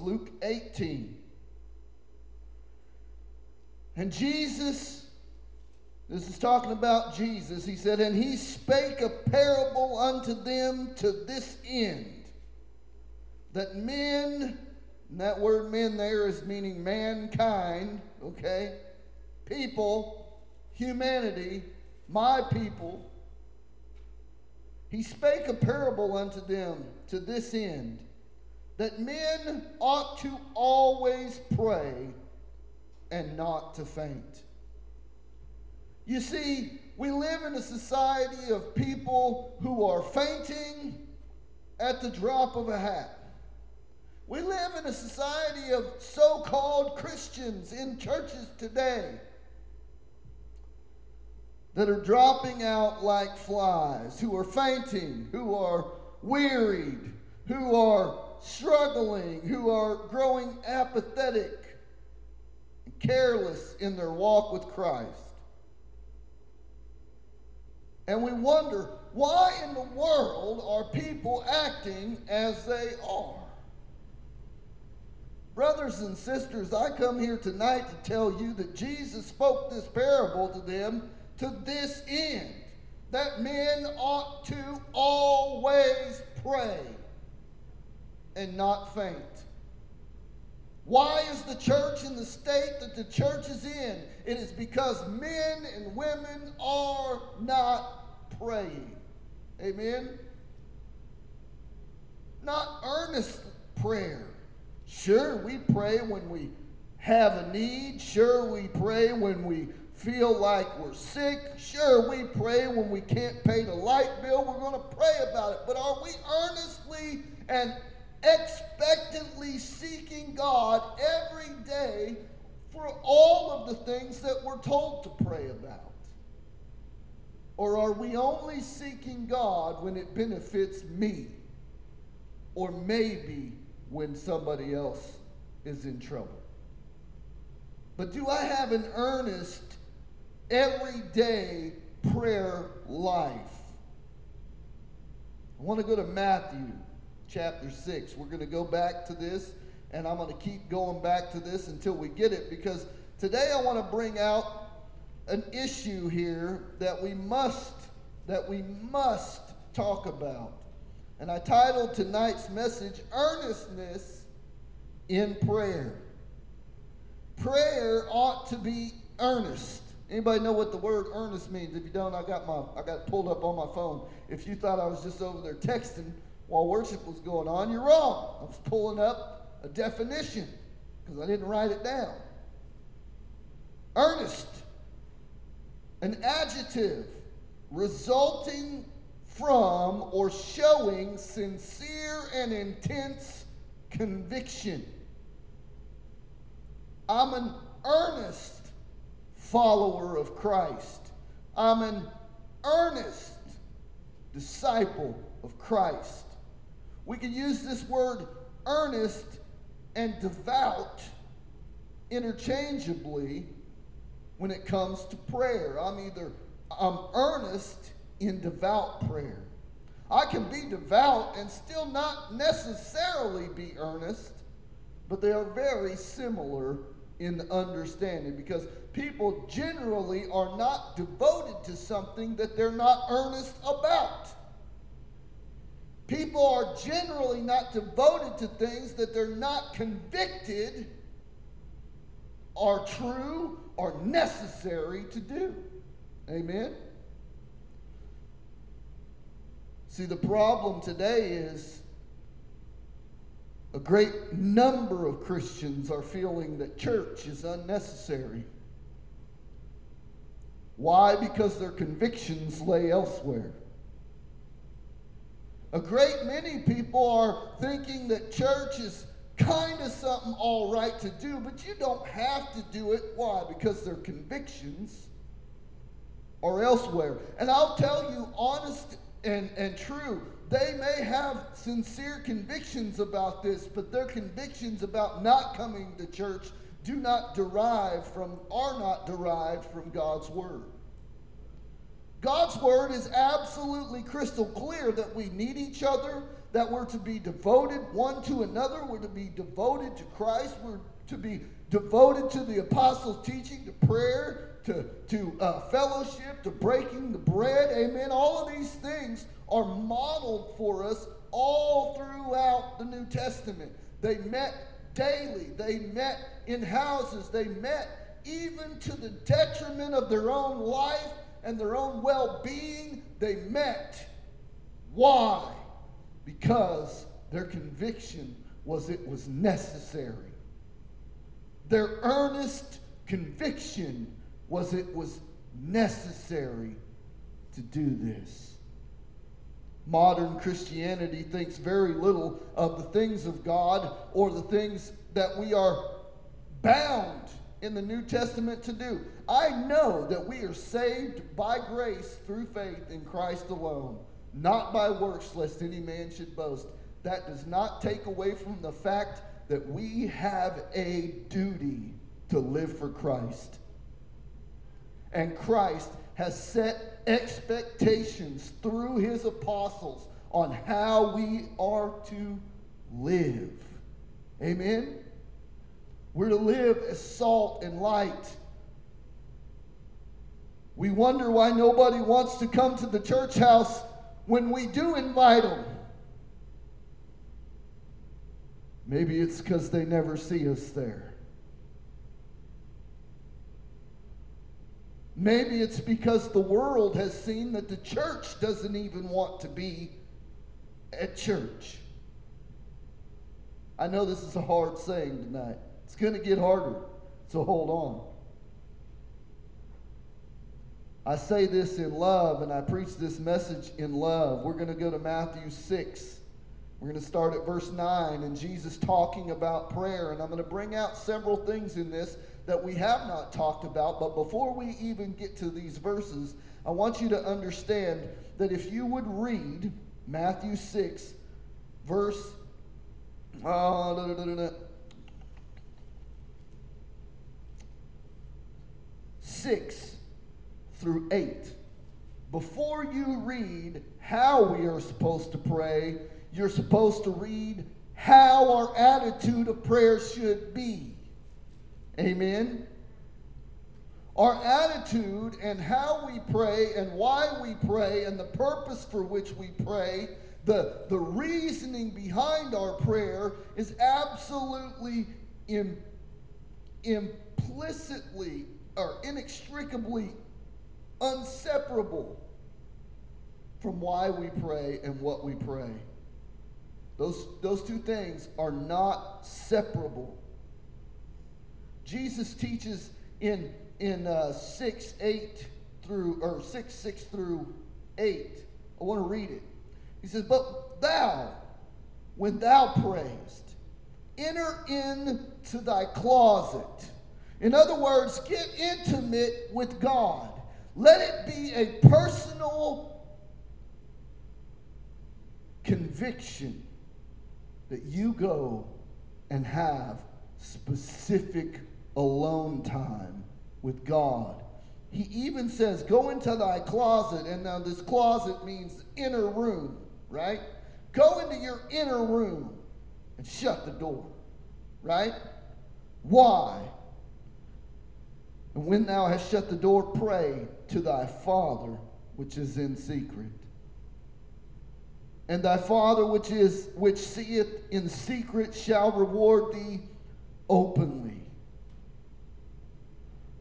Luke 18. And Jesus, this is talking about Jesus, he said, And he spake a parable unto them to this end, that men, and that word men there is meaning mankind, okay? People, humanity, my people. He spake a parable unto them to this end, that men ought to always pray and not to faint. You see, we live in a society of people who are fainting at the drop of a hat. We live in a society of so called Christians in churches today that are dropping out like flies, who are fainting, who are wearied, who are struggling, who are growing apathetic, and careless in their walk with Christ. And we wonder why in the world are people acting as they are? Brothers and sisters, I come here tonight to tell you that Jesus spoke this parable to them to this end that men ought to always pray and not faint. Why is the church in the state that the church is in? It is because men and women are not praying. Amen? Not earnest prayer. Sure, we pray when we have a need. Sure, we pray when we feel like we're sick. Sure, we pray when we can't pay the light bill. We're going to pray about it. But are we earnestly and expectantly seeking God every day for all of the things that we're told to pray about? Or are we only seeking God when it benefits me? Or maybe when somebody else is in trouble. But do I have an earnest, everyday prayer life? I want to go to Matthew chapter 6. We're going to go back to this, and I'm going to keep going back to this until we get it because today I want to bring out an issue here that we must that we must talk about. And I titled tonight's message, Earnestness in Prayer. Prayer ought to be earnest. Anybody know what the word earnest means? If you don't, I got my I got pulled up on my phone. If you thought I was just over there texting while worship was going on, you're wrong. I was pulling up a definition because I didn't write it down. Earnest, an adjective resulting from or showing sincere and intense conviction. I'm an earnest follower of Christ. I'm an earnest disciple of Christ. We can use this word earnest and devout interchangeably when it comes to prayer. I'm either I'm earnest in devout prayer. I can be devout and still not necessarily be earnest, but they are very similar in understanding because people generally are not devoted to something that they're not earnest about. People are generally not devoted to things that they're not convicted are true or necessary to do. Amen? See, the problem today is a great number of Christians are feeling that church is unnecessary. Why? Because their convictions lay elsewhere. A great many people are thinking that church is kind of something all right to do, but you don't have to do it. Why? Because their convictions are elsewhere. And I'll tell you, honest and, and true. They may have sincere convictions about this, but their convictions about not coming to church do not derive from, are not derived from God's Word. God's Word is absolutely crystal clear that we need each other, that we're to be devoted one to another. We're to be devoted to Christ. We're to be devoted to the apostles' teaching, to prayer, to, to uh, fellowship, to breaking the bread. Amen. All of these things are modeled for us all throughout the New Testament. They met daily, they met in houses, they met even to the detriment of their own life and their own well being. They met. Why? Because their conviction was it was necessary. Their earnest conviction was it was necessary to do this. Modern Christianity thinks very little of the things of God or the things that we are bound in the New Testament to do. I know that we are saved by grace through faith in Christ alone, not by works, lest any man should boast. That does not take away from the fact that we have a duty to live for Christ. And Christ has set expectations through his apostles on how we are to live. Amen? We're to live as salt and light. We wonder why nobody wants to come to the church house when we do invite them. Maybe it's because they never see us there. Maybe it's because the world has seen that the church doesn't even want to be at church. I know this is a hard saying tonight. Going to get harder, so hold on. I say this in love, and I preach this message in love. We're going to go to Matthew 6. We're going to start at verse 9 and Jesus talking about prayer. And I'm going to bring out several things in this that we have not talked about. But before we even get to these verses, I want you to understand that if you would read Matthew 6, verse. Uh, 6 through 8. Before you read how we are supposed to pray, you're supposed to read how our attitude of prayer should be. Amen. Our attitude and how we pray and why we pray and the purpose for which we pray, the, the reasoning behind our prayer is absolutely Im, implicitly or inextricably inseparable from why we pray and what we pray. Those, those two things are not separable. Jesus teaches in, in uh, 6, 8 through, or 6, 6 through 8. I want to read it. He says, But thou, when thou prayest, enter into thy closet. In other words, get intimate with God. Let it be a personal conviction that you go and have specific alone time with God. He even says, Go into thy closet. And now, this closet means inner room, right? Go into your inner room and shut the door, right? Why? And when thou hast shut the door, pray to thy Father which is in secret. And thy father which is which seeth in secret shall reward thee openly.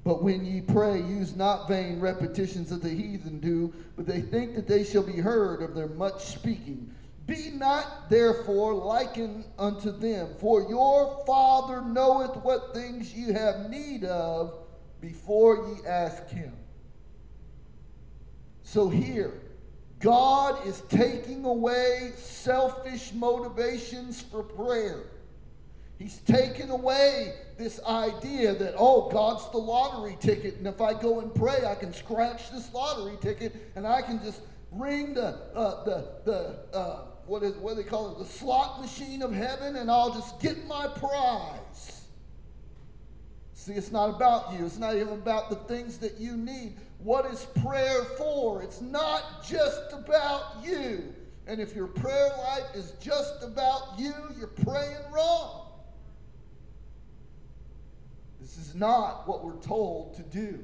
But when ye pray use not vain repetitions of the heathen do but they think that they shall be heard of their much speaking. Be not therefore likened unto them for your father knoweth what things ye have need of before ye ask him so here God is taking away selfish motivations for prayer. He's taken away this idea that, oh, God's the lottery ticket, and if I go and pray, I can scratch this lottery ticket and I can just ring the, uh, the, the uh, what, is, what do they call it, the slot machine of heaven, and I'll just get my prize. See, it's not about you. It's not even about the things that you need. What is prayer for? It's not just about you. And if your prayer life is just about you, you're praying wrong. This is not what we're told to do.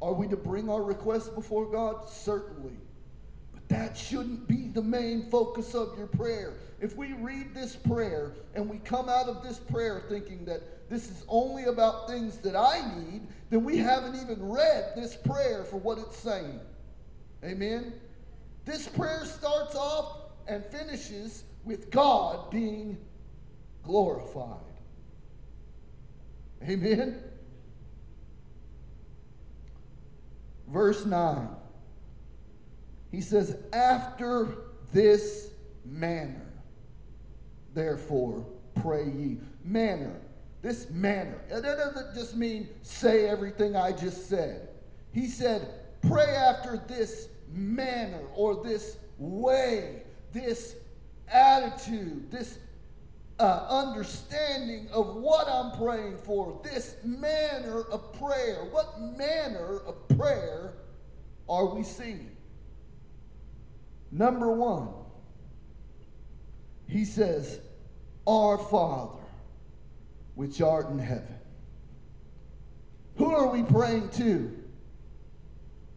Are we to bring our requests before God? Certainly. But that shouldn't be the main focus of your prayer. If we read this prayer and we come out of this prayer thinking that this is only about things that I need, then we haven't even read this prayer for what it's saying. Amen? This prayer starts off and finishes with God being glorified. Amen? Verse 9. He says, After this manner, therefore, pray ye. Manner. This manner. And that doesn't just mean say everything I just said. He said, pray after this manner or this way, this attitude, this uh, understanding of what I'm praying for, this manner of prayer. What manner of prayer are we seeing? Number one, he says, Our Father, which art in heaven. Who are we praying to?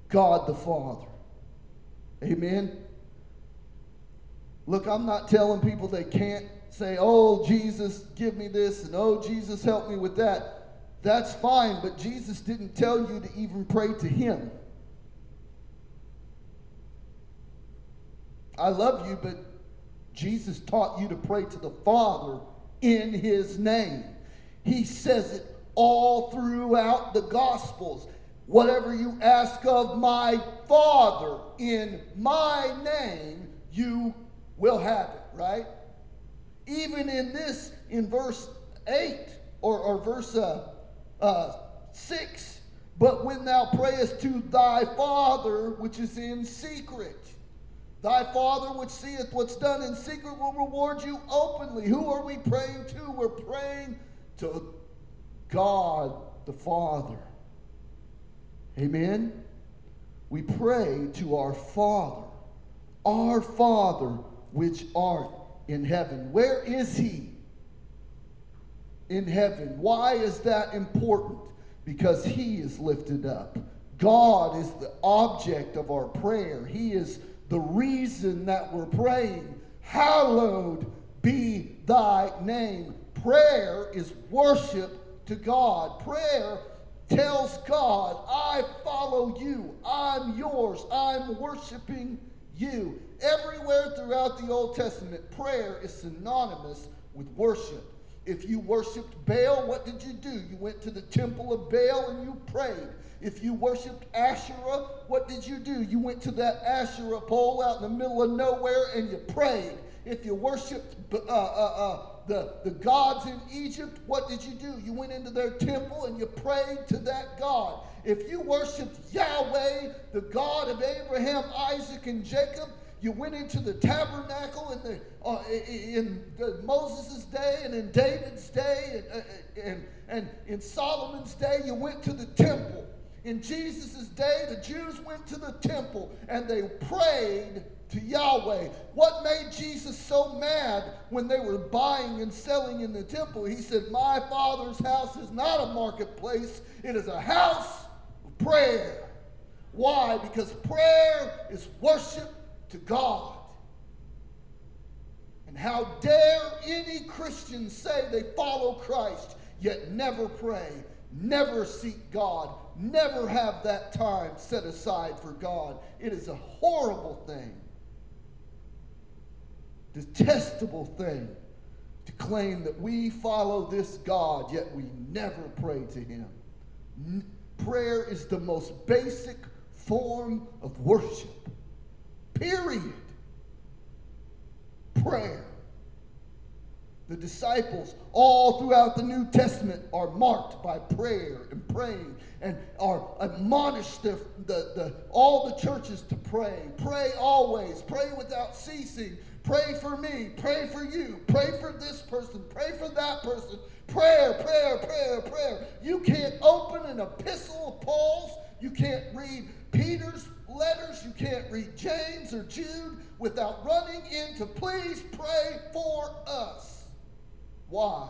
God the Father. Amen. Look, I'm not telling people they can't say, oh, Jesus, give me this, and oh, Jesus, help me with that. That's fine, but Jesus didn't tell you to even pray to Him. I love you, but Jesus taught you to pray to the Father in His name. He says it all throughout the Gospels. Whatever you ask of my Father in my name, you will have it, right? Even in this, in verse 8 or, or verse uh, uh, 6, but when thou prayest to thy Father which is in secret, Thy Father, which seeth what's done in secret, will reward you openly. Who are we praying to? We're praying to God the Father. Amen? We pray to our Father, our Father which art in heaven. Where is He? In heaven. Why is that important? Because He is lifted up. God is the object of our prayer. He is the reason that we're praying. Hallowed be thy name. Prayer is worship to God. Prayer tells God, I follow you. I'm yours. I'm worshiping you. Everywhere throughout the Old Testament, prayer is synonymous with worship. If you worshiped Baal, what did you do? You went to the temple of Baal and you prayed. If you worshiped Asherah, what did you do? You went to that Asherah pole out in the middle of nowhere and you prayed. If you worshiped uh, uh, uh, the, the gods in Egypt, what did you do? You went into their temple and you prayed to that God. If you worshiped Yahweh, the God of Abraham, Isaac, and Jacob, you went into the tabernacle in, the, uh, in the Moses' day and in David's day and, uh, and, and in Solomon's day, you went to the temple. In Jesus' day, the Jews went to the temple and they prayed to Yahweh. What made Jesus so mad when they were buying and selling in the temple? He said, My Father's house is not a marketplace, it is a house of prayer. Why? Because prayer is worship to God. And how dare any Christian say they follow Christ, yet never pray, never seek God, never have that time set aside for God. It is a horrible thing, detestable thing to claim that we follow this God, yet we never pray to Him. N- prayer is the most basic form of worship. Period. Prayer. The disciples, all throughout the New Testament, are marked by prayer and praying and are admonished the, the, the, all the churches to pray. Pray always. Pray without ceasing. Pray for me. Pray for you. Pray for this person. Pray for that person. Prayer, prayer, prayer, prayer. You can't open an epistle of Paul's. You can't read Peter's letters. You can't read James or Jude without running into please pray for us. Why?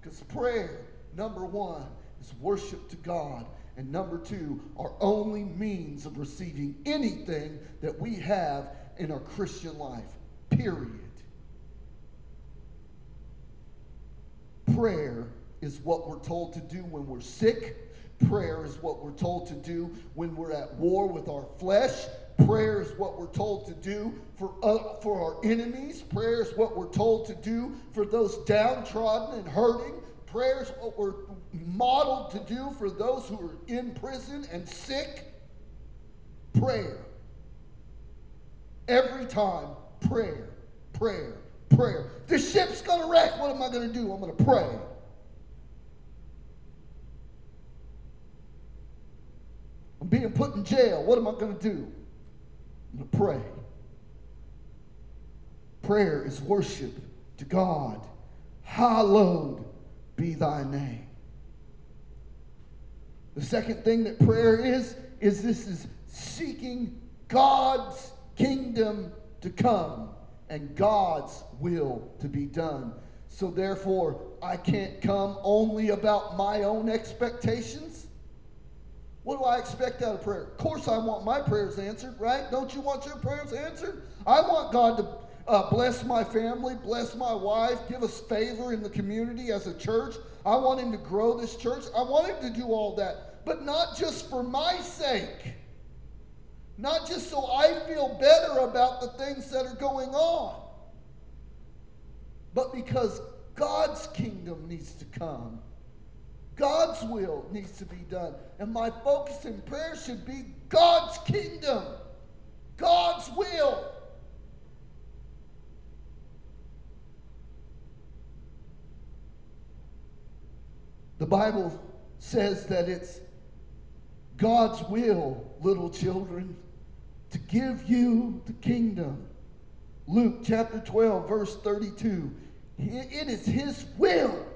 Because prayer, number one, is worship to God. And number two, our only means of receiving anything that we have in our Christian life. Period. Prayer is what we're told to do when we're sick. Prayer is what we're told to do when we're at war with our flesh. Prayer is what we're told to do for, uh, for our enemies. Prayer is what we're told to do for those downtrodden and hurting. Prayer is what we're modeled to do for those who are in prison and sick. Prayer. Every time, prayer, prayer, prayer. The ship's going to wreck. What am I going to do? I'm going to pray. I'm being put in jail. What am I going to do? I'm going to pray. Prayer is worship to God. Hallowed be thy name. The second thing that prayer is, is this is seeking God's kingdom to come and God's will to be done. So therefore, I can't come only about my own expectations. What do I expect out of prayer? Of course, I want my prayers answered, right? Don't you want your prayers answered? I want God to uh, bless my family, bless my wife, give us favor in the community as a church. I want Him to grow this church. I want Him to do all that, but not just for my sake. Not just so I feel better about the things that are going on, but because God's kingdom needs to come. God's will needs to be done. And my focus in prayer should be God's kingdom, God's will. The Bible says that it's God's will, little children, to give you the kingdom. Luke chapter 12, verse 32. It is His will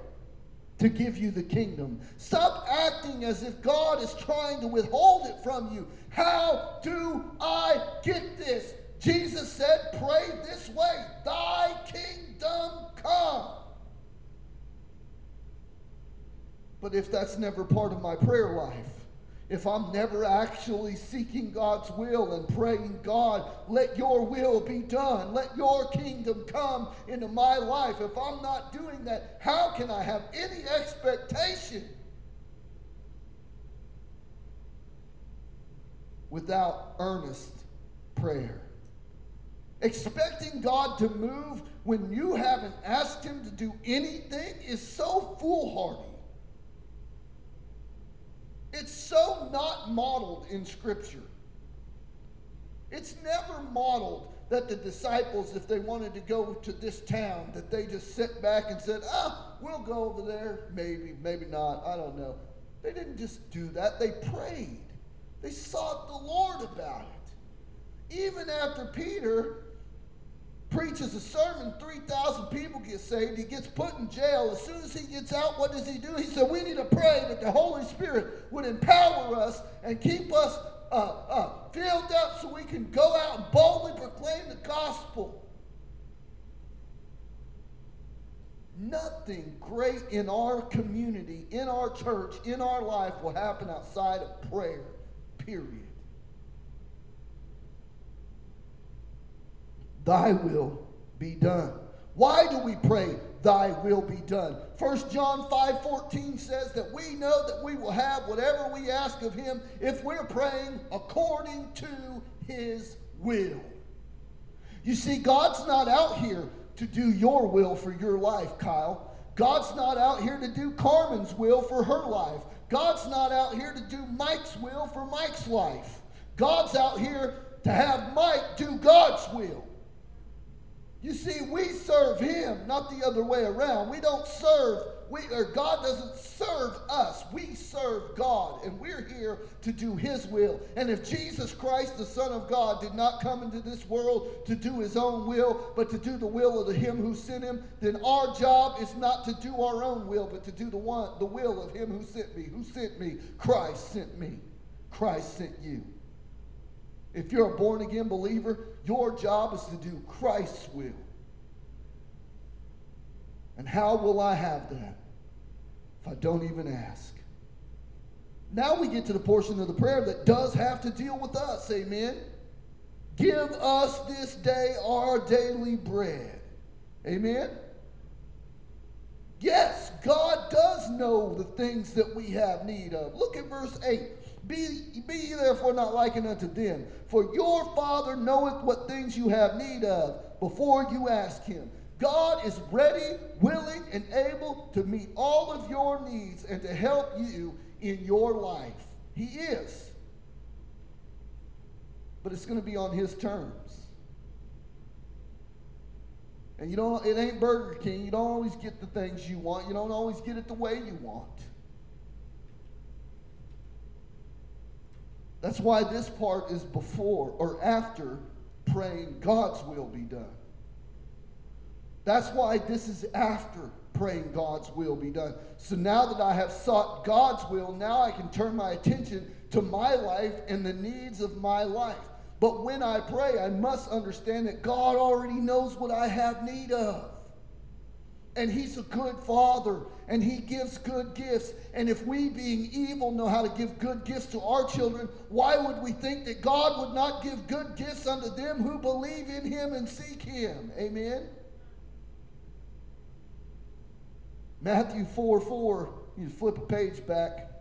to give you the kingdom. Stop acting as if God is trying to withhold it from you. How do I get this? Jesus said, Pray this way Thy kingdom come. But if that's never part of my prayer life, if I'm never actually seeking God's will and praying, God, let your will be done. Let your kingdom come into my life. If I'm not doing that, how can I have any expectation without earnest prayer? Expecting God to move when you haven't asked Him to do anything is so foolhardy. It's so not modeled in Scripture. It's never modeled that the disciples, if they wanted to go to this town, that they just sit back and said, ah, we'll go over there. Maybe, maybe not. I don't know. They didn't just do that. They prayed. They sought the Lord about it. Even after Peter preaches a sermon, 3,000 people get saved. He gets put in jail. As soon as he gets out, what does he do? He said, We need to pray that the Holy Spirit would empower us and keep us uh, uh, filled up so we can go out and boldly proclaim the gospel. Nothing great in our community, in our church, in our life will happen outside of prayer, period. Thy will be done. Why do we pray, thy will be done? 1 John 5 14 says that we know that we will have whatever we ask of him if we're praying according to his will. You see, God's not out here to do your will for your life, Kyle. God's not out here to do Carmen's will for her life. God's not out here to do Mike's will for Mike's life. God's out here to have Mike do God's will. You see, we serve him, not the other way around. We don't serve, we or God doesn't serve us. We serve God, and we're here to do his will. And if Jesus Christ, the Son of God, did not come into this world to do his own will, but to do the will of the him who sent him, then our job is not to do our own will, but to do the one the will of him who sent me. Who sent me? Christ sent me. Christ sent you. If you're a born again believer, your job is to do Christ's will. And how will I have that if I don't even ask? Now we get to the portion of the prayer that does have to deal with us. Amen. Give us this day our daily bread. Amen. Yes, God does know the things that we have need of. Look at verse 8. Be, be therefore not likened unto them, for your Father knoweth what things you have need of before you ask him. God is ready, willing, and able to meet all of your needs and to help you in your life. He is. But it's going to be on his terms. And you don't it ain't Burger King. You don't always get the things you want. You don't always get it the way you want. That's why this part is before or after praying God's will be done. That's why this is after praying God's will be done. So now that I have sought God's will, now I can turn my attention to my life and the needs of my life. But when I pray, I must understand that God already knows what I have need of. And He's a good Father, and He gives good gifts. And if we, being evil, know how to give good gifts to our children, why would we think that God would not give good gifts unto them who believe in Him and seek Him? Amen. Matthew 4 4, you flip a page back.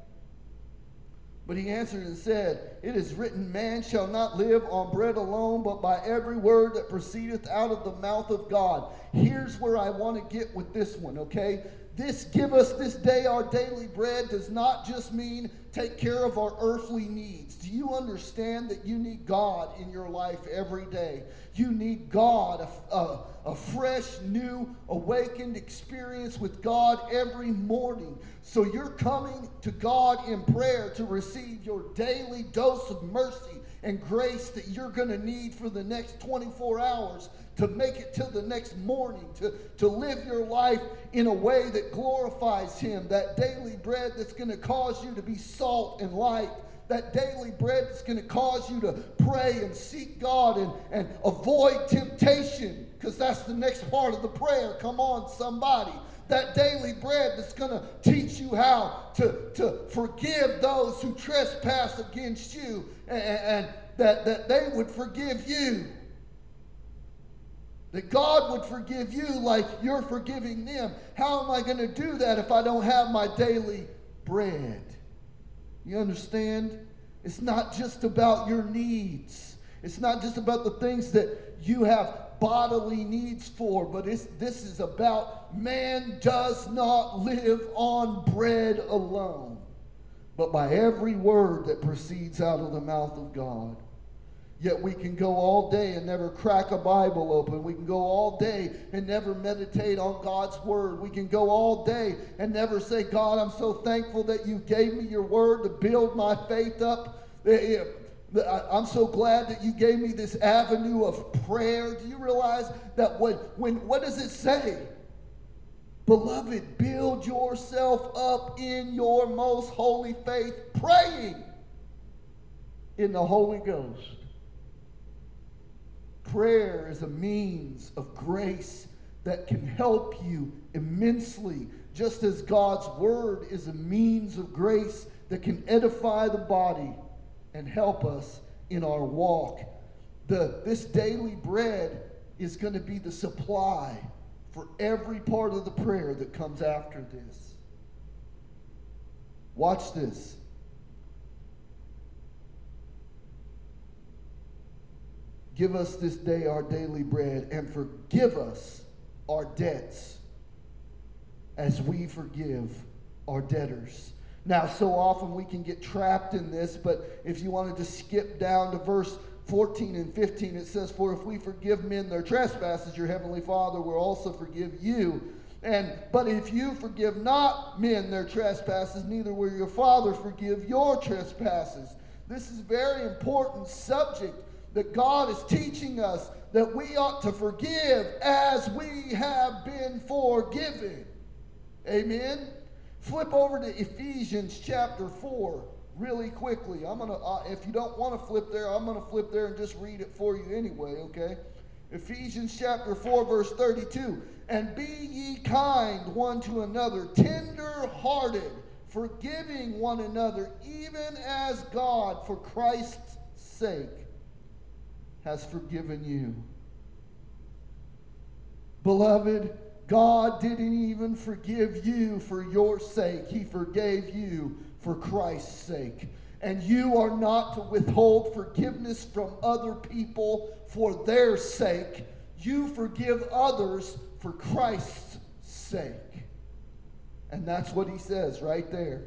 But he answered and said, It is written, Man shall not live on bread alone, but by every word that proceedeth out of the mouth of God. Here's where I want to get with this one, okay? This give us this day our daily bread does not just mean take care of our earthly needs. Do you understand that you need God in your life every day? You need God, a, a, a, fresh, new, awakened experience with God every morning. So you're coming to God in prayer to receive your daily dose of mercy and grace that you're going to need for the next 24 hours to make it till the next morning, to, to live your life in a way that glorifies Him, that daily bread that's going to cause you to be salt and light, that daily bread that's going to cause you to pray and seek God and, and avoid temptation, because that's the next part of the prayer. Come on, somebody. That daily bread that's going to teach you how to, to forgive those who trespass against you and, and that, that they would forgive you. That God would forgive you like you're forgiving them. How am I going to do that if I don't have my daily bread? You understand? It's not just about your needs. It's not just about the things that you have bodily needs for, but it's, this is about man does not live on bread alone, but by every word that proceeds out of the mouth of God. Yet we can go all day and never crack a Bible open. We can go all day and never meditate on God's word. We can go all day and never say, God, I'm so thankful that you gave me your word to build my faith up. Eh, eh, I'm so glad that you gave me this avenue of prayer. Do you realize that when, when what does it say? Beloved, build yourself up in your most holy faith, praying in the Holy Ghost. Prayer is a means of grace that can help you immensely, just as God's word is a means of grace that can edify the body and help us in our walk. The, this daily bread is going to be the supply for every part of the prayer that comes after this. Watch this. Give us this day our daily bread and forgive us our debts as we forgive our debtors. Now, so often we can get trapped in this, but if you wanted to skip down to verse 14 and 15, it says, For if we forgive men their trespasses, your heavenly Father will also forgive you. And but if you forgive not men their trespasses, neither will your Father forgive your trespasses. This is very important subject that God is teaching us that we ought to forgive as we have been forgiven. Amen. Flip over to Ephesians chapter 4. really quickly. I'm gonna, uh, if you don't want to flip there, I'm gonna flip there and just read it for you anyway. Okay. Ephesians chapter 4, verse 32. And be ye kind one to another, tender hearted, forgiving one another, even as God, for Christ's sake, has forgiven you. Beloved, God didn't even forgive you for your sake, He forgave you for Christ's sake. And you are not to withhold forgiveness from other people for their sake. You forgive others for Christ's sake. And that's what he says right there.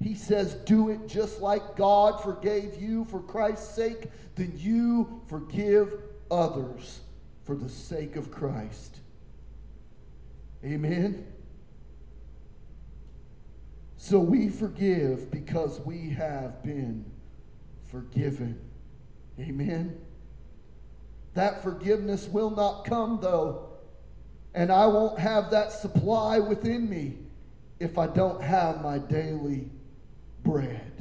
He says, Do it just like God forgave you for Christ's sake, then you forgive others for the sake of Christ. Amen. So we forgive because we have been forgiven. Amen. That forgiveness will not come, though, and I won't have that supply within me if I don't have my daily bread.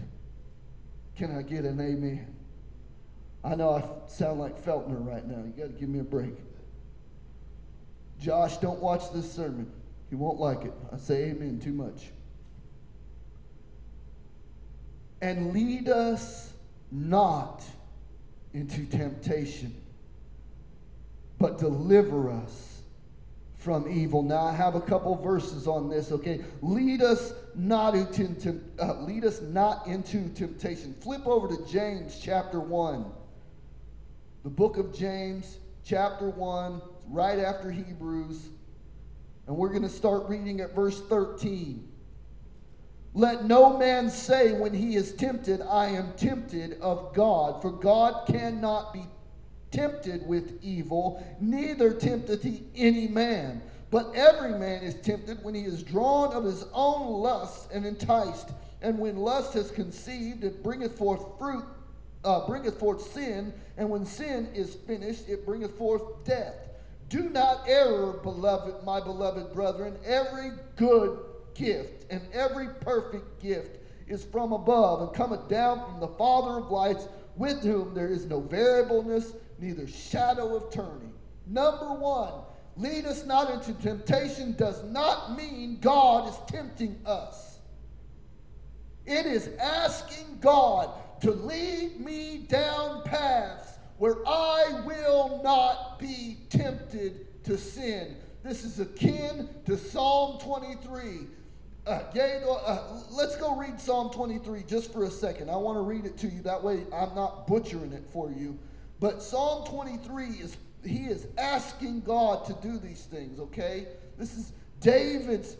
Can I get an amen? I know I sound like Feltner right now. You got to give me a break. Josh, don't watch this sermon. You won't like it. I say amen too much. And lead us not into temptation, but deliver us from evil. Now I have a couple verses on this, okay? Lead us not into uh, lead us not into temptation. Flip over to James chapter 1. The book of James chapter 1, right after Hebrews. And we're going to start reading at verse 13. Let no man say when he is tempted, I am tempted of God, for God cannot be tempted with evil, neither tempteth he any man. But every man is tempted when he is drawn of his own lust and enticed. And when lust has conceived, it bringeth forth fruit, uh, bringeth forth sin. And when sin is finished, it bringeth forth death. Do not err, beloved, my beloved brethren. Every good gift and every perfect gift is from above and cometh down from the Father of lights, with whom there is no variableness, neither shadow of turning. Number one, lead us not into temptation does not mean God is tempting us. It is asking God to lead me down paths where I will not be tempted to sin. This is akin to Psalm 23. Uh, uh, let's go read Psalm 23 just for a second. I want to read it to you. That way I'm not butchering it for you. But Psalm 23 is, he is asking God to do these things, okay? This is David's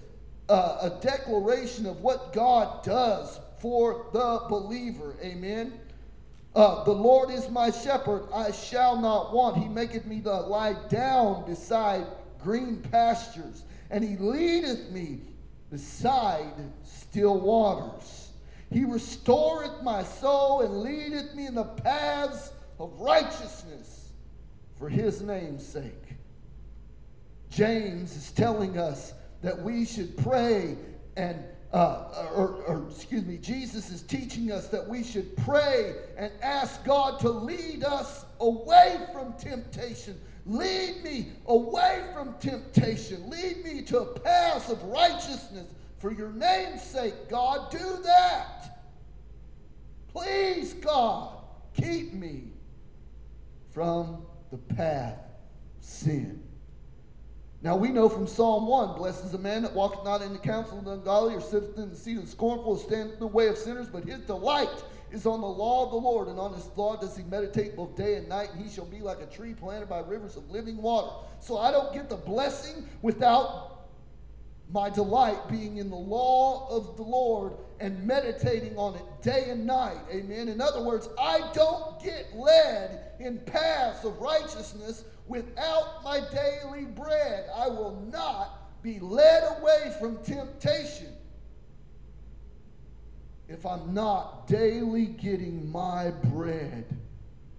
uh, a declaration of what God does for the believer. Amen. Uh, the Lord is my shepherd, I shall not want. He maketh me to lie down beside green pastures, and he leadeth me beside still waters. He restoreth my soul and leadeth me in the paths of righteousness for his name's sake. James is telling us that we should pray and uh, or, or, excuse me, Jesus is teaching us that we should pray and ask God to lead us away from temptation. Lead me away from temptation. Lead me to a path of righteousness for your name's sake, God. Do that. Please, God, keep me from the path sin. Now we know from Psalm 1 Blessed is the man that walketh not in the counsel of the ungodly, or sitteth in the seat of the scornful, or standeth in the way of sinners, but his delight is on the law of the Lord, and on his law does he meditate both day and night, and he shall be like a tree planted by rivers of living water. So I don't get the blessing without my delight being in the law of the Lord and meditating on it day and night. Amen. In other words, I don't get led in paths of righteousness Without my daily bread, I will not be led away from temptation if I'm not daily getting my bread,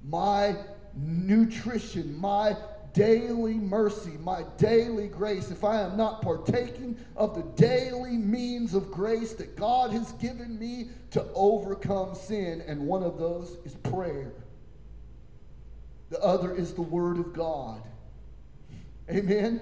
my nutrition, my daily mercy, my daily grace, if I am not partaking of the daily means of grace that God has given me to overcome sin, and one of those is prayer, the other is the Word of God. Amen?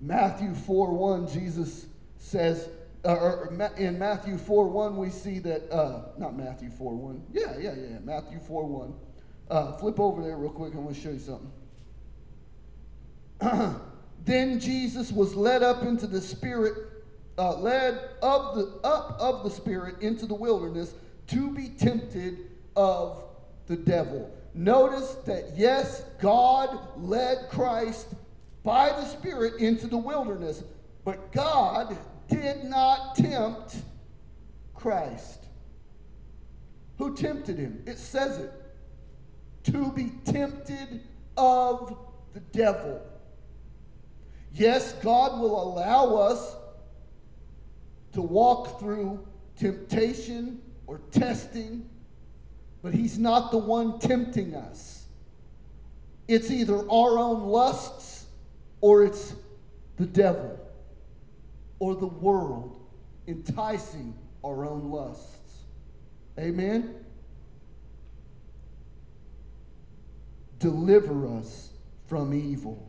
Matthew 4 1, Jesus says, uh, in Matthew 4 1, we see that, uh, not Matthew 4 1. Yeah, yeah, yeah. Matthew 4 1. Uh, flip over there real quick. I want to show you something. then Jesus was led up into the Spirit, uh, led the, up of the Spirit into the wilderness to be tempted of the devil. Notice that, yes, God led Christ by the Spirit into the wilderness, but God did not tempt Christ. Who tempted him? It says it. To be tempted of the devil. Yes, God will allow us to walk through temptation or testing, but He's not the one tempting us. It's either our own lusts or it's the devil or the world enticing our own lusts. Amen? Deliver us from evil.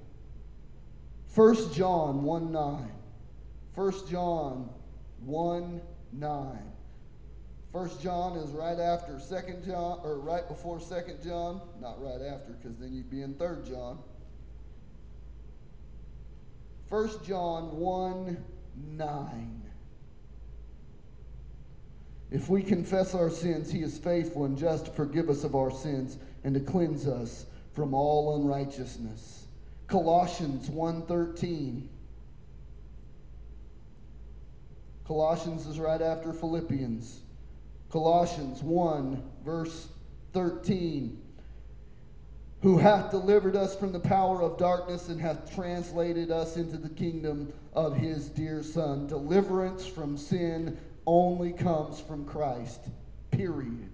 1 John 1 9. 1 John 1 9. 1 John is right after 2 John, or right before 2 John. Not right after, because then you'd be in 3 John. 1 John 1 9. If we confess our sins, he is faithful and just to forgive us of our sins and to cleanse us from all unrighteousness. Colossians 1:13. Colossians is right after Philippians. Colossians 1 verse 13 who hath delivered us from the power of darkness and hath translated us into the kingdom of his dear Son. Deliverance from sin only comes from Christ, period.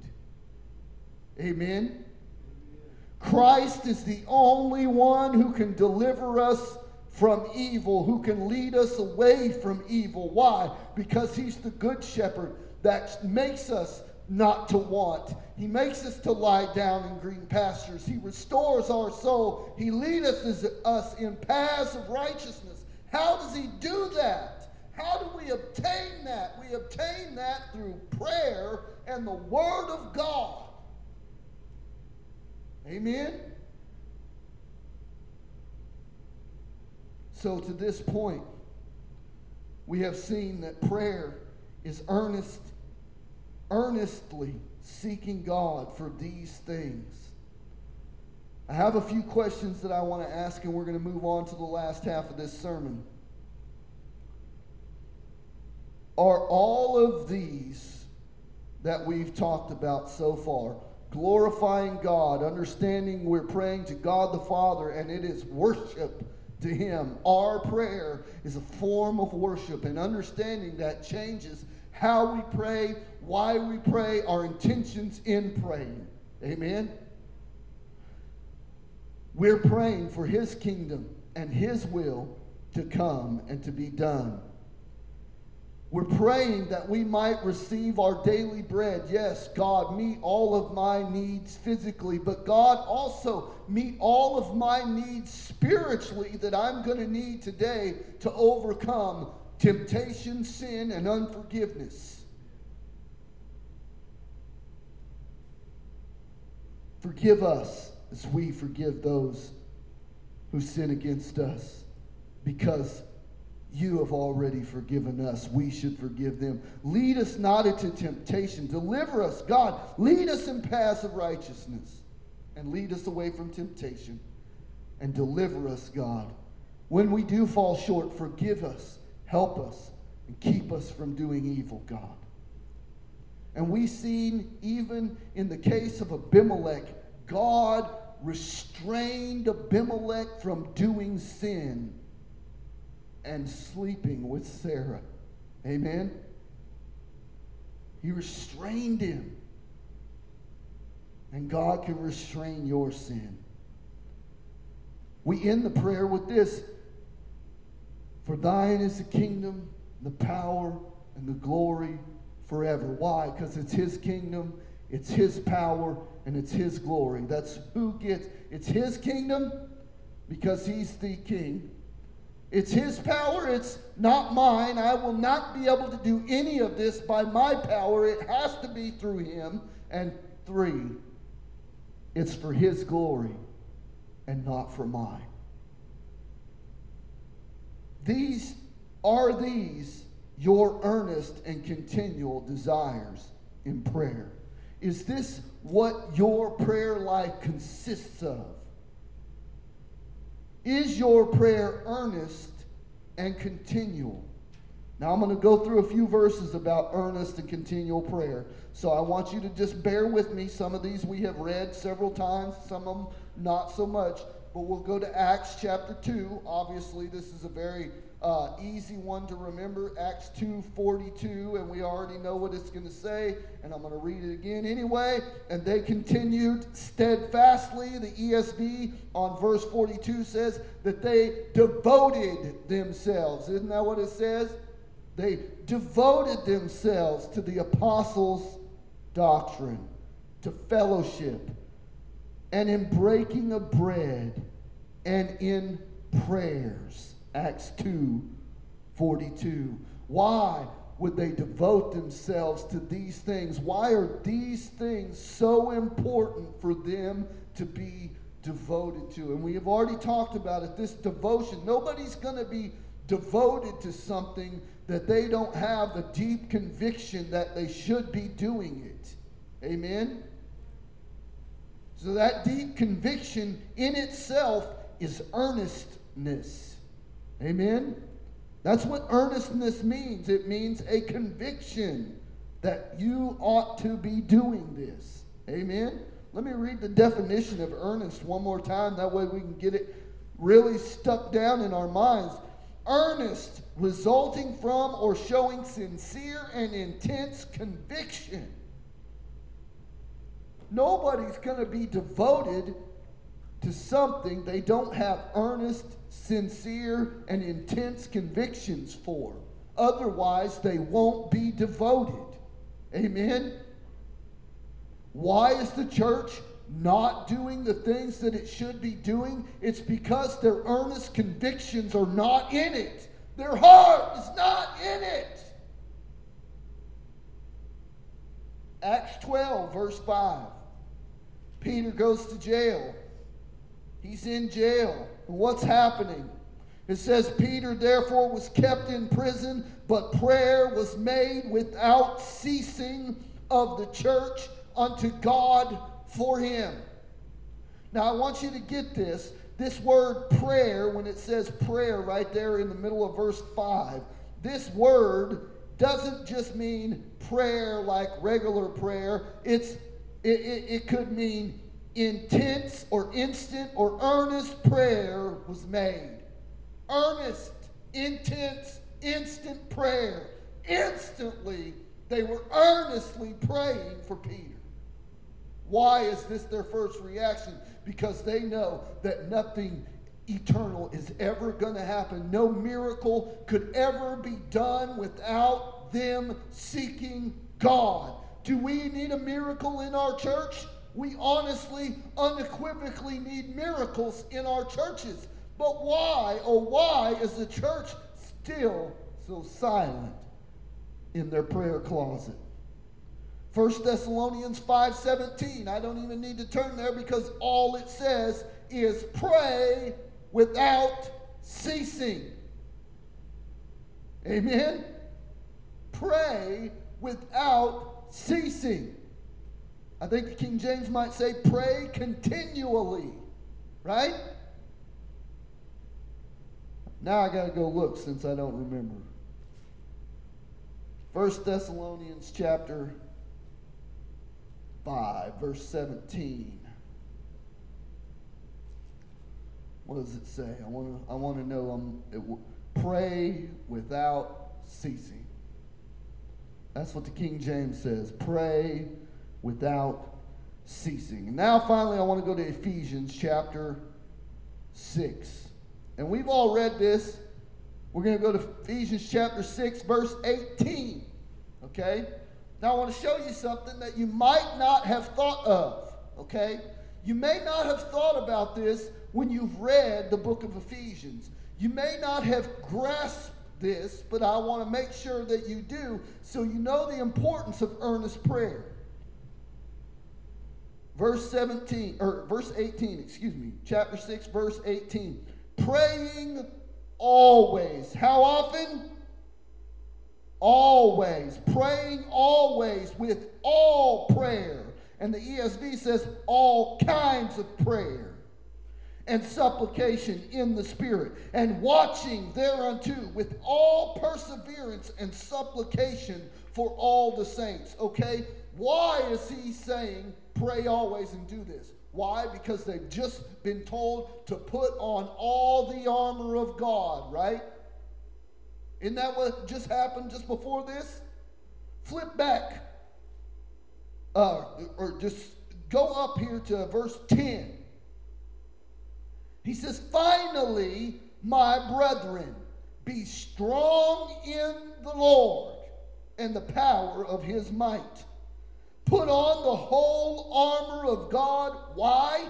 Amen? Christ is the only one who can deliver us from evil, who can lead us away from evil. Why? Because he's the good shepherd that makes us not to want. He makes us to lie down in green pastures. He restores our soul. He leadeth us in paths of righteousness. How does he do that? How do we obtain that? We obtain that through prayer and the Word of God. Amen? So, to this point, we have seen that prayer is earnest earnestly seeking God for these things. I have a few questions that I want to ask, and we're going to move on to the last half of this sermon. Are all of these that we've talked about so far glorifying God, understanding we're praying to God the Father, and it is worship to Him? Our prayer is a form of worship, and understanding that changes how we pray, why we pray, our intentions in praying. Amen? We're praying for His kingdom and His will to come and to be done. We're praying that we might receive our daily bread. Yes, God, meet all of my needs physically, but God also meet all of my needs spiritually that I'm going to need today to overcome temptation, sin, and unforgiveness. Forgive us as we forgive those who sin against us because you have already forgiven us. We should forgive them. Lead us not into temptation. Deliver us, God. Lead us in paths of righteousness and lead us away from temptation and deliver us, God. When we do fall short, forgive us Help us and keep us from doing evil, God. And we seen even in the case of Abimelech, God restrained Abimelech from doing sin and sleeping with Sarah. Amen? He restrained him. and God can restrain your sin. We end the prayer with this For thine is the kingdom, the power, and the glory forever. Why? Because it's His kingdom, it's His power, and it's His glory. That's who gets it's His kingdom because He's the king. It's His power, it's not mine. I will not be able to do any of this by my power. It has to be through Him. And three, it's for His glory and not for mine. These are these your earnest and continual desires in prayer. Is this what your prayer life consists of? Is your prayer earnest and continual? Now, I'm going to go through a few verses about earnest and continual prayer. So I want you to just bear with me. Some of these we have read several times, some of them not so much. But we'll go to Acts chapter 2. Obviously, this is a very uh, easy one to remember. Acts 2.42, and we already know what it's going to say, and I'm going to read it again anyway. And they continued steadfastly. The ESV on verse 42 says that they devoted themselves. Isn't that what it says? They devoted themselves to the apostles' doctrine, to fellowship, and in breaking of bread, and in prayers. Acts 2 42. Why would they devote themselves to these things? Why are these things so important for them to be devoted to? And we have already talked about it this devotion. Nobody's going to be devoted to something that they don't have the deep conviction that they should be doing it. Amen? So that deep conviction in itself is earnestness. Amen? That's what earnestness means. It means a conviction that you ought to be doing this. Amen? Let me read the definition of earnest one more time. That way we can get it really stuck down in our minds earnest, resulting from or showing sincere and intense conviction. Nobody's going to be devoted to something they don't have earnest, sincere, and intense convictions for. Otherwise, they won't be devoted. Amen? Why is the church not doing the things that it should be doing, it's because their earnest convictions are not in it. Their heart is not in it. Acts 12, verse 5. Peter goes to jail. He's in jail. What's happening? It says, Peter therefore was kept in prison, but prayer was made without ceasing of the church unto God for him. Now, I want you to get this. This word prayer, when it says prayer right there in the middle of verse 5, this word doesn't just mean prayer like regular prayer. It's, it, it, it could mean intense or instant or earnest prayer was made. Earnest, intense, instant prayer. Instantly, they were earnestly praying for Peter. Why is this their first reaction? Because they know that nothing eternal is ever going to happen. No miracle could ever be done without them seeking God. Do we need a miracle in our church? We honestly, unequivocally need miracles in our churches. But why, oh, why is the church still so silent in their prayer closet? 1 Thessalonians 5:17. I don't even need to turn there because all it says is pray without ceasing. Amen. Pray without ceasing. I think the King James might say pray continually. Right? Now I got to go look since I don't remember. 1 Thessalonians chapter 5, verse 17. What does it say? I want to I want to know um, it, pray without ceasing. That's what the King James says. Pray without ceasing. And now, finally, I want to go to Ephesians chapter 6. And we've all read this. We're going to go to Ephesians chapter 6, verse 18. Okay? Now, I want to show you something that you might not have thought of. Okay? You may not have thought about this when you've read the book of Ephesians. You may not have grasped this, but I want to make sure that you do so you know the importance of earnest prayer. Verse 17 or verse 18, excuse me, chapter 6 verse 18. Praying always. How often? Always. Praying always with all prayer. And the ESV says all kinds of prayer and supplication in the Spirit, and watching thereunto with all perseverance and supplication for all the saints. Okay? Why is he saying pray always and do this? Why? Because they've just been told to put on all the armor of God, right? Isn't that what just happened just before this? Flip back. Uh, or just go up here to verse 10. He says, Finally, my brethren, be strong in the Lord and the power of his might. Put on the whole armor of God. Why?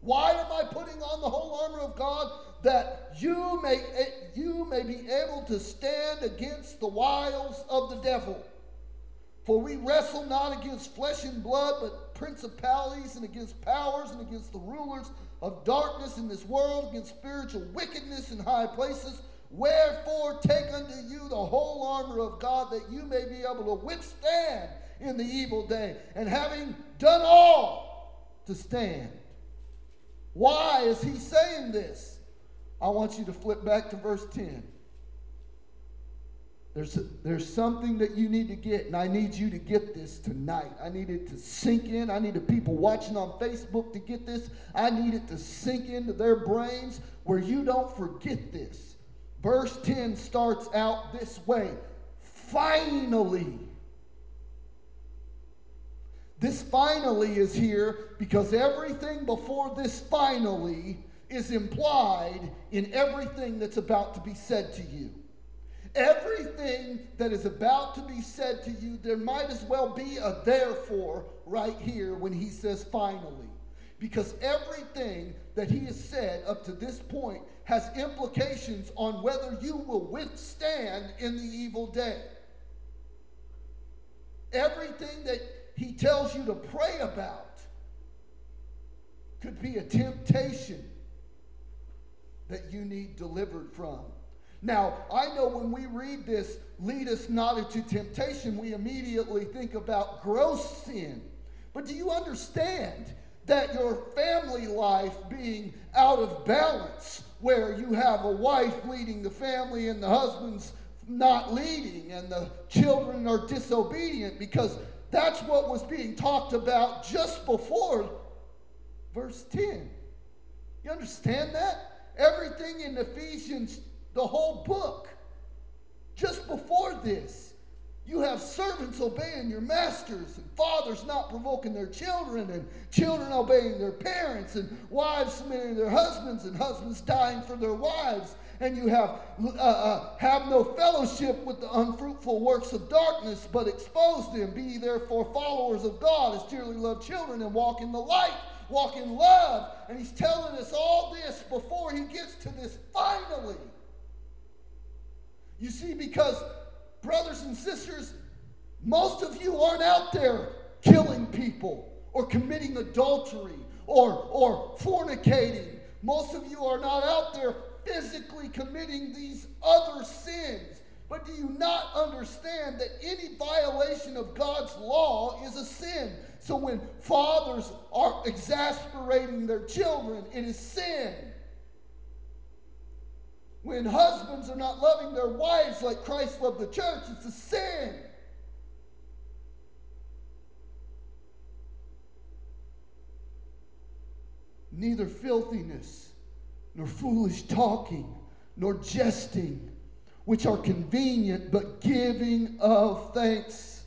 Why am I putting on the whole armor of God? That you may, eh, you may be able to stand against the wiles of the devil. For we wrestle not against flesh and blood, but principalities and against powers and against the rulers of darkness in this world, against spiritual wickedness in high places. Wherefore, take unto you the whole armor of God, that you may be able to withstand in the evil day, and having done all to stand. Why is he saying this? I want you to flip back to verse 10. There's, there's something that you need to get, and I need you to get this tonight. I need it to sink in. I need the people watching on Facebook to get this. I need it to sink into their brains where you don't forget this. Verse 10 starts out this way Finally, this finally is here because everything before this finally is implied in everything that's about to be said to you. Everything that is about to be said to you, there might as well be a therefore right here when he says finally. Because everything that he has said up to this point has implications on whether you will withstand in the evil day. Everything that he tells you to pray about could be a temptation that you need delivered from. Now, I know when we read this, lead us not into temptation, we immediately think about gross sin. But do you understand that your family life being out of balance, where you have a wife leading the family and the husband's not leading and the children are disobedient because that's what was being talked about just before verse 10. You understand that? Everything in Ephesians, the whole book, just before this, you have servants obeying your masters, and fathers not provoking their children, and children obeying their parents, and wives submitting to their husbands, and husbands dying for their wives, and you have uh, uh, have no fellowship with the unfruitful works of darkness, but expose them. Be therefore followers of God as dearly loved children, and walk in the light, walk in love. And he's telling us all this before he gets to this finally. You see, because brothers and sisters, most of you aren't out there killing people or committing adultery or, or fornicating. Most of you are not out there physically committing these other sins. But do you not understand that any violation of God's law is a sin? So when fathers are exasperating their children, it is sin. When husbands are not loving their wives like Christ loved the church, it's a sin. Neither filthiness nor foolish talking, nor jesting, which are convenient, but giving of thanks.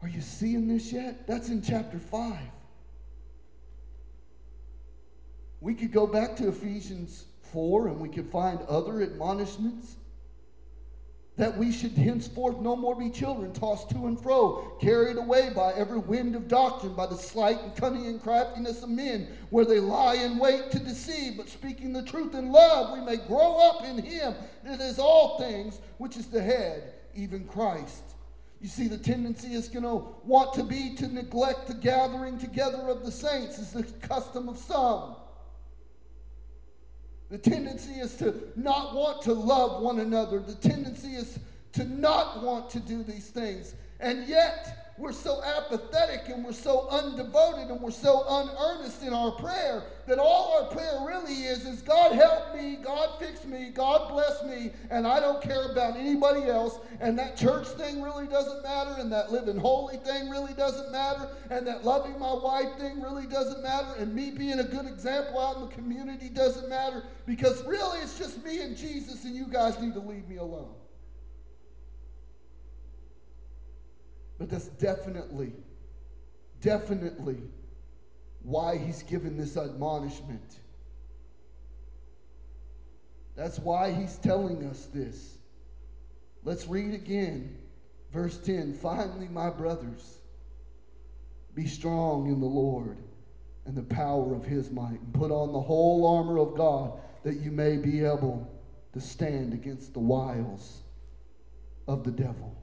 Are you seeing this yet? That's in chapter 5. We could go back to Ephesians 4 and we could find other admonishments that we should henceforth no more be children tossed to and fro, carried away by every wind of doctrine, by the sleight and cunning and craftiness of men, where they lie in wait to deceive, but speaking the truth in love, we may grow up in Him that is all things, which is the head, even Christ. You see, the tendency is going to want to be to neglect the gathering together of the saints, is the custom of some. The tendency is to not want to love one another. The tendency is to not want to do these things. And yet, we're so apathetic and we're so undevoted and we're so unearnest in our prayer that all our prayer really is is God help me, God fix me, God bless me, and I don't care about anybody else. And that church thing really doesn't matter, and that living holy thing really doesn't matter, and that loving my wife thing really doesn't matter, and me being a good example out in the community doesn't matter because really it's just me and Jesus, and you guys need to leave me alone. But that's definitely, definitely why he's given this admonishment. That's why he's telling us this. Let's read again. Verse 10 Finally, my brothers, be strong in the Lord and the power of his might, and put on the whole armor of God that you may be able to stand against the wiles of the devil.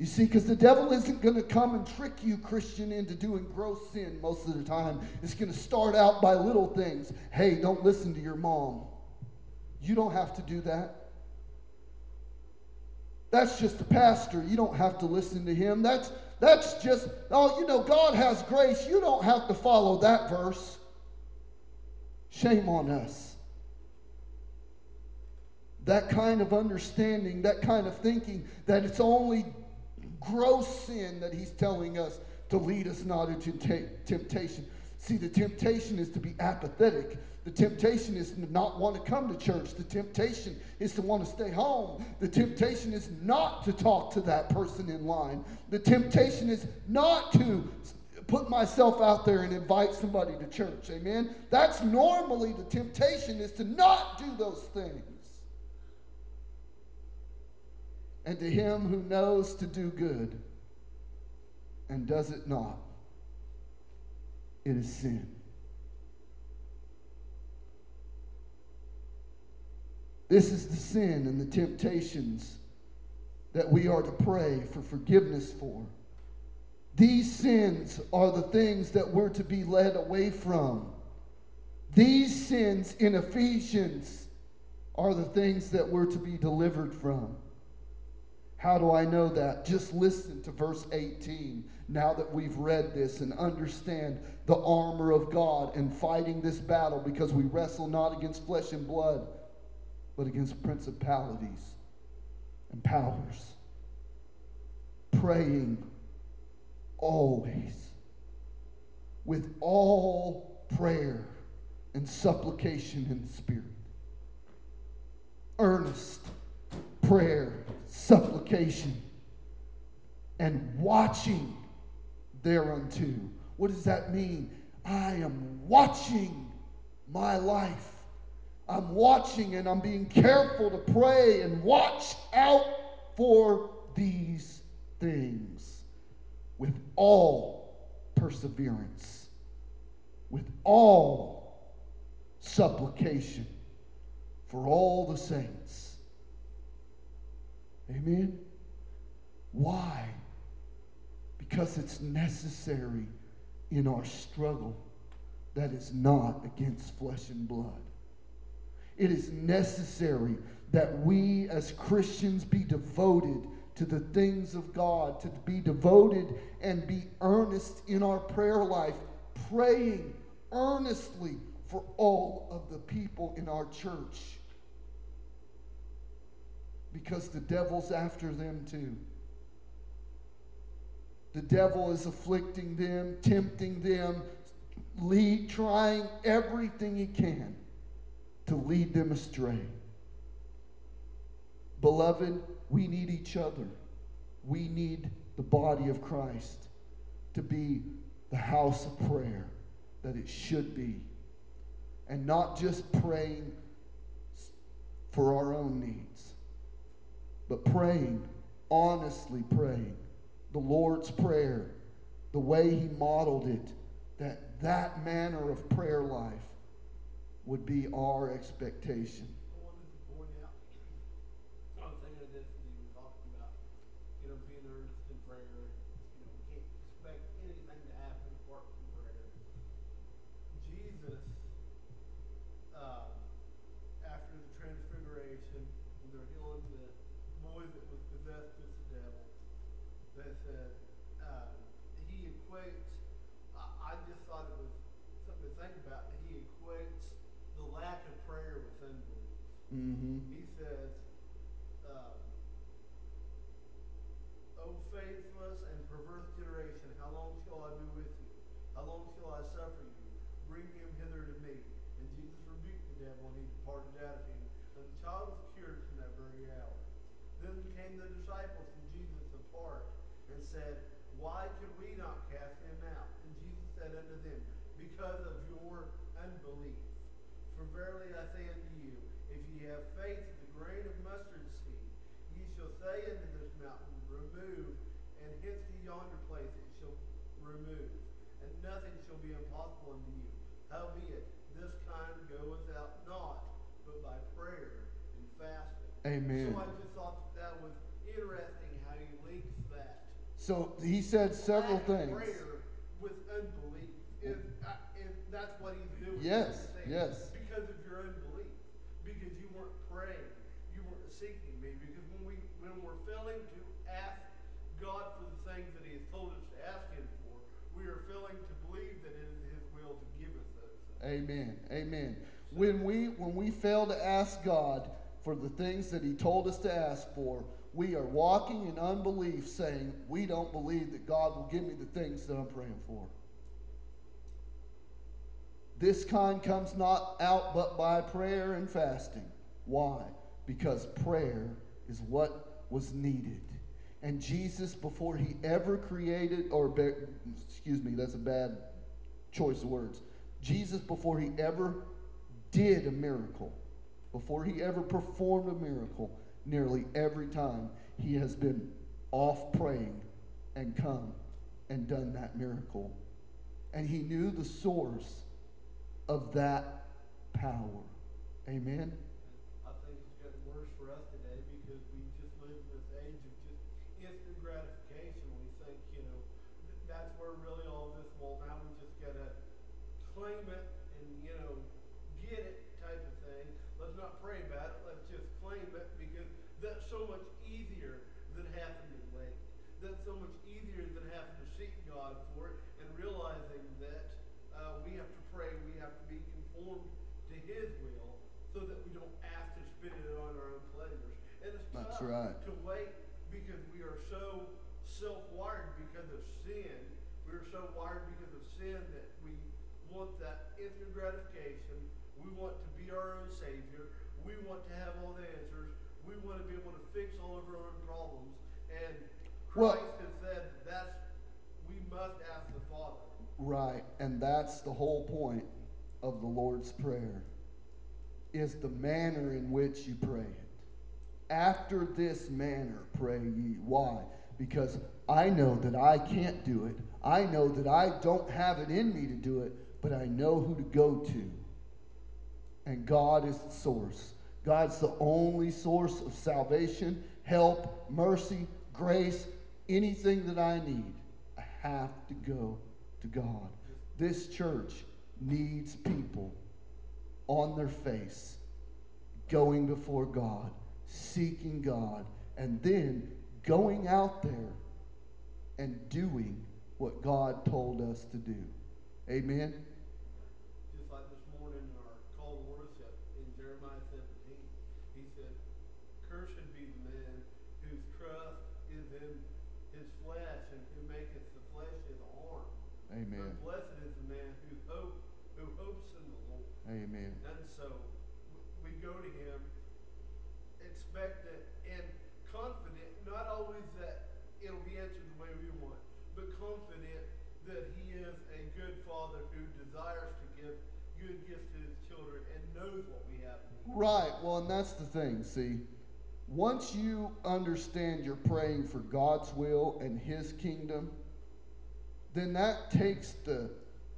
You see, because the devil isn't going to come and trick you, Christian, into doing gross sin most of the time. It's going to start out by little things. Hey, don't listen to your mom. You don't have to do that. That's just the pastor. You don't have to listen to him. That's that's just oh, you know, God has grace. You don't have to follow that verse. Shame on us. That kind of understanding, that kind of thinking that it's only gross sin that he's telling us to lead us not into temptation. See, the temptation is to be apathetic. The temptation is to not want to come to church. The temptation is to want to stay home. The temptation is not to talk to that person in line. The temptation is not to put myself out there and invite somebody to church. Amen? That's normally the temptation is to not do those things. And to him who knows to do good and does it not, it is sin. This is the sin and the temptations that we are to pray for forgiveness for. These sins are the things that we're to be led away from. These sins in Ephesians are the things that we're to be delivered from. How do I know that? Just listen to verse 18 now that we've read this and understand the armor of God and fighting this battle because we wrestle not against flesh and blood, but against principalities and powers. Praying always with all prayer and supplication in the Spirit. Earnest prayer supplication, and watching thereunto. What does that mean? I am watching my life. I'm watching and I'm being careful to pray and watch out for these things with all perseverance, with all supplication for all the saints Amen? Why? Because it's necessary in our struggle that is not against flesh and blood. It is necessary that we as Christians be devoted to the things of God, to be devoted and be earnest in our prayer life, praying earnestly for all of the people in our church because the devil's after them too. The devil is afflicting them, tempting them, lead, trying everything he can to lead them astray. Beloved, we need each other. We need the body of Christ to be the house of prayer that it should be. And not just praying for our own needs, but praying, honestly praying, the Lord's Prayer, the way He modeled it, that that manner of prayer life would be our expectation. Mm-hmm. He says, uh, O faithless and perverse generation, how long shall I be with you? How long shall I suffer you? Bring him hither to me. And Jesus rebuked the devil, and he departed out of him. And the child was cured from that very hour. Then came the disciples to Jesus apart and said, Why can we not cast him out? And Jesus said unto them, Because of your unbelief. For verily I say unto you, if ye have faith as a grain of mustard seed, ye shall say unto this mountain, Remove, and hence to yonder place it shall remove, and nothing shall be impossible unto you. Howbeit, this kind goeth out not, but by prayer and fasting. Amen. So I just thought that, that was interesting how he links that. So he said several things. Prayer with unbelief. If, uh, if that's what he's doing. Yes, yes. Because of your unbelief because you weren't praying, you weren't seeking me. Because when we when we're failing to ask God for the things that He has told us to ask Him for, we are failing to believe that it is His will to give us those things. Amen. Amen. When we when we fail to ask God for the things that He told us to ask for, we are walking in unbelief, saying we don't believe that God will give me the things that I'm praying for. This kind comes not out but by prayer and fasting. Why? Because prayer is what was needed. And Jesus, before he ever created, or excuse me, that's a bad choice of words. Jesus, before he ever did a miracle, before he ever performed a miracle, nearly every time he has been off praying and come and done that miracle. And he knew the source of that power. Amen. I think it's getting worse for us today because we just live in this age of just instant gratification. We think, you know, that's where really all this, well, now we just got to claim it and, you know, get it type of thing. Let's not pray about it. Let's just claim it because that's so much easier than having to wait. That's so much easier than having to seek God for it and realizing that uh, we have to pray, we have to be conformed to His will so that we don't have to spend it on our own pleasures. And it's That's tough right. to wait because we are so self-wired because of sin. We are so wired because of sin that we want that instant gratification. We want to be our own Savior. We want to have all the answers. We want to be able to fix all of our own problems. And Christ well, has said that's we must ask the Father. Right, and that's the whole point of the Lord's Prayer is the manner in which you pray it. After this manner pray ye. Why? Because I know that I can't do it. I know that I don't have it in me to do it, but I know who to go to. And God is the source. God's the only source of salvation, help, mercy, grace, anything that I need. I have to go to God. This church needs people on their face, going before God, seeking God, and then going out there and doing what God told us to do. Amen. But blessed is the man who hope who hopes in the Lord. Amen. And so we go to him expectant and confident, not always that it'll be answered the way we happening. Right. Well, and that's the thing. See, once you understand you're praying for God's will and His kingdom, then that takes the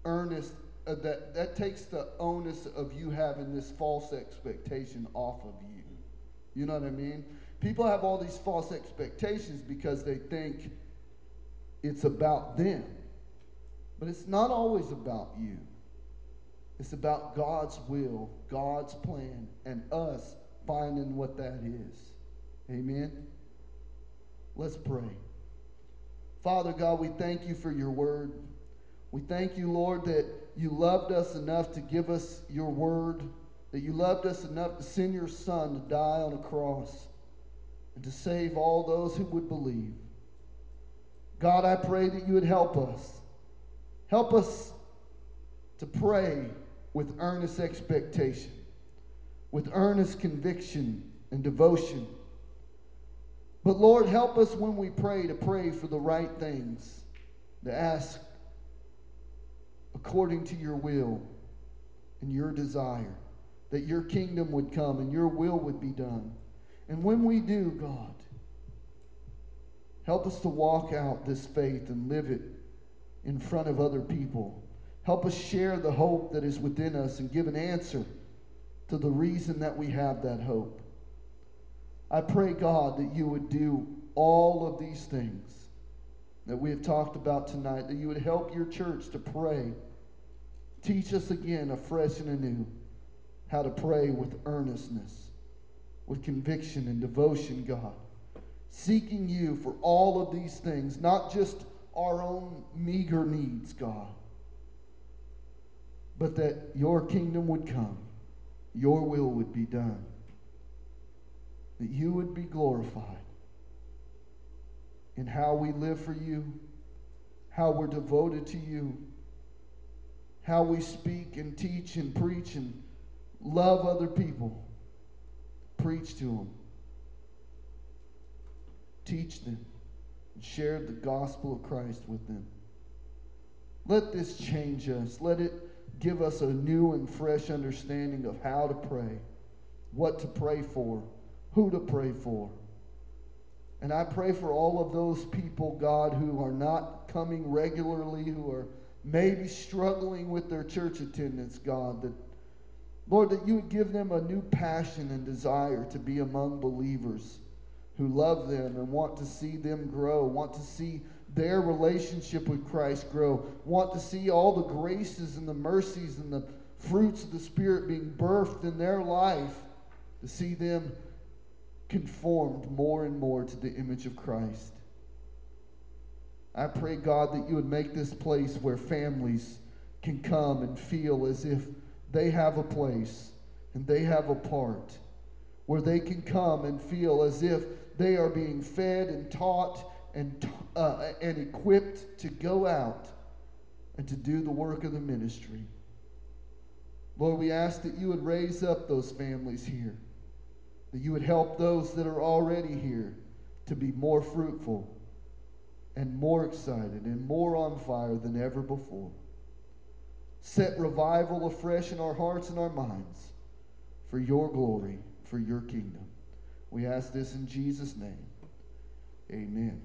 earnest uh, that that takes the onus of you having this false expectation off of you. You know what I mean? People have all these false expectations because they think it's about them. But it's not always about you. It's about God's will, God's plan, and us finding what that is. Amen. Let's pray. Father God, we thank you for your word. We thank you, Lord, that you loved us enough to give us your word, that you loved us enough to send your son to die on a cross and to save all those who would believe. God, I pray that you would help us. Help us to pray with earnest expectation, with earnest conviction and devotion. But Lord, help us when we pray to pray for the right things, to ask according to your will and your desire, that your kingdom would come and your will would be done. And when we do, God, help us to walk out this faith and live it in front of other people. Help us share the hope that is within us and give an answer to the reason that we have that hope. I pray, God, that you would do all of these things that we have talked about tonight, that you would help your church to pray. Teach us again, afresh and anew, how to pray with earnestness, with conviction and devotion, God. Seeking you for all of these things, not just our own meager needs, God, but that your kingdom would come, your will would be done, that you would be glorified in how we live for you, how we're devoted to you, how we speak and teach and preach and love other people. Preach to them, teach them, and share the gospel of Christ with them. Let this change us. Let it give us a new and fresh understanding of how to pray, what to pray for, who to pray for. And I pray for all of those people, God, who are not coming regularly, who are maybe struggling with their church attendance, God, that, Lord, that you would give them a new passion and desire to be among believers who love them and want to see them grow, want to see their relationship with Christ grow, want to see all the graces and the mercies and the fruits of the Spirit being birthed in their life, to see them conformed more and more to the image of Christ. I pray, God, that you would make this place where families can come and feel as if they have a place and they have a part, where they can come and feel as if they are being fed and taught and, uh, and equipped to go out and to do the work of the ministry. Lord, we ask that you would raise up those families here, that you would help those that are already here to be more fruitful and more excited and more on fire than ever before. Set revival afresh in our hearts and our minds for your glory, for your kingdom. We ask this in Jesus' name. Amen.